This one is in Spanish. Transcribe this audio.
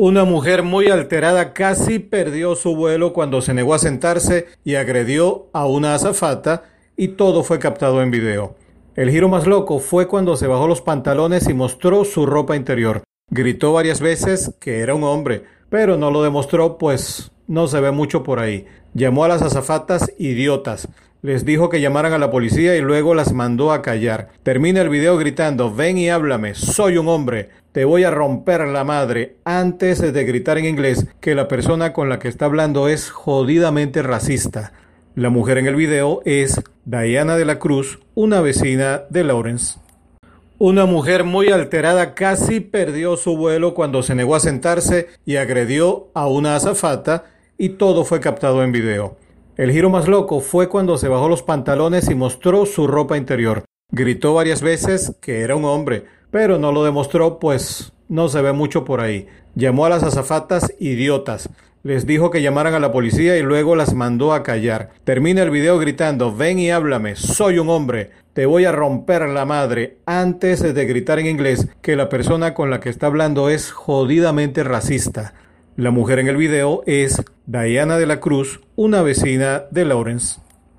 Una mujer muy alterada casi perdió su vuelo cuando se negó a sentarse y agredió a una azafata y todo fue captado en video. El giro más loco fue cuando se bajó los pantalones y mostró su ropa interior. Gritó varias veces que era un hombre, pero no lo demostró pues no se ve mucho por ahí. Llamó a las azafatas idiotas. Les dijo que llamaran a la policía y luego las mandó a callar. Termina el video gritando, ven y háblame, soy un hombre, te voy a romper la madre, antes de gritar en inglés que la persona con la que está hablando es jodidamente racista. La mujer en el video es Diana de la Cruz, una vecina de Lawrence. Una mujer muy alterada casi perdió su vuelo cuando se negó a sentarse y agredió a una azafata y todo fue captado en video. El giro más loco fue cuando se bajó los pantalones y mostró su ropa interior. Gritó varias veces que era un hombre, pero no lo demostró pues no se ve mucho por ahí. Llamó a las azafatas idiotas. Les dijo que llamaran a la policía y luego las mandó a callar. Termina el video gritando, ven y háblame, soy un hombre, te voy a romper la madre, antes de gritar en inglés que la persona con la que está hablando es jodidamente racista. La mujer en el video es Diana de la Cruz, una vecina de Lawrence.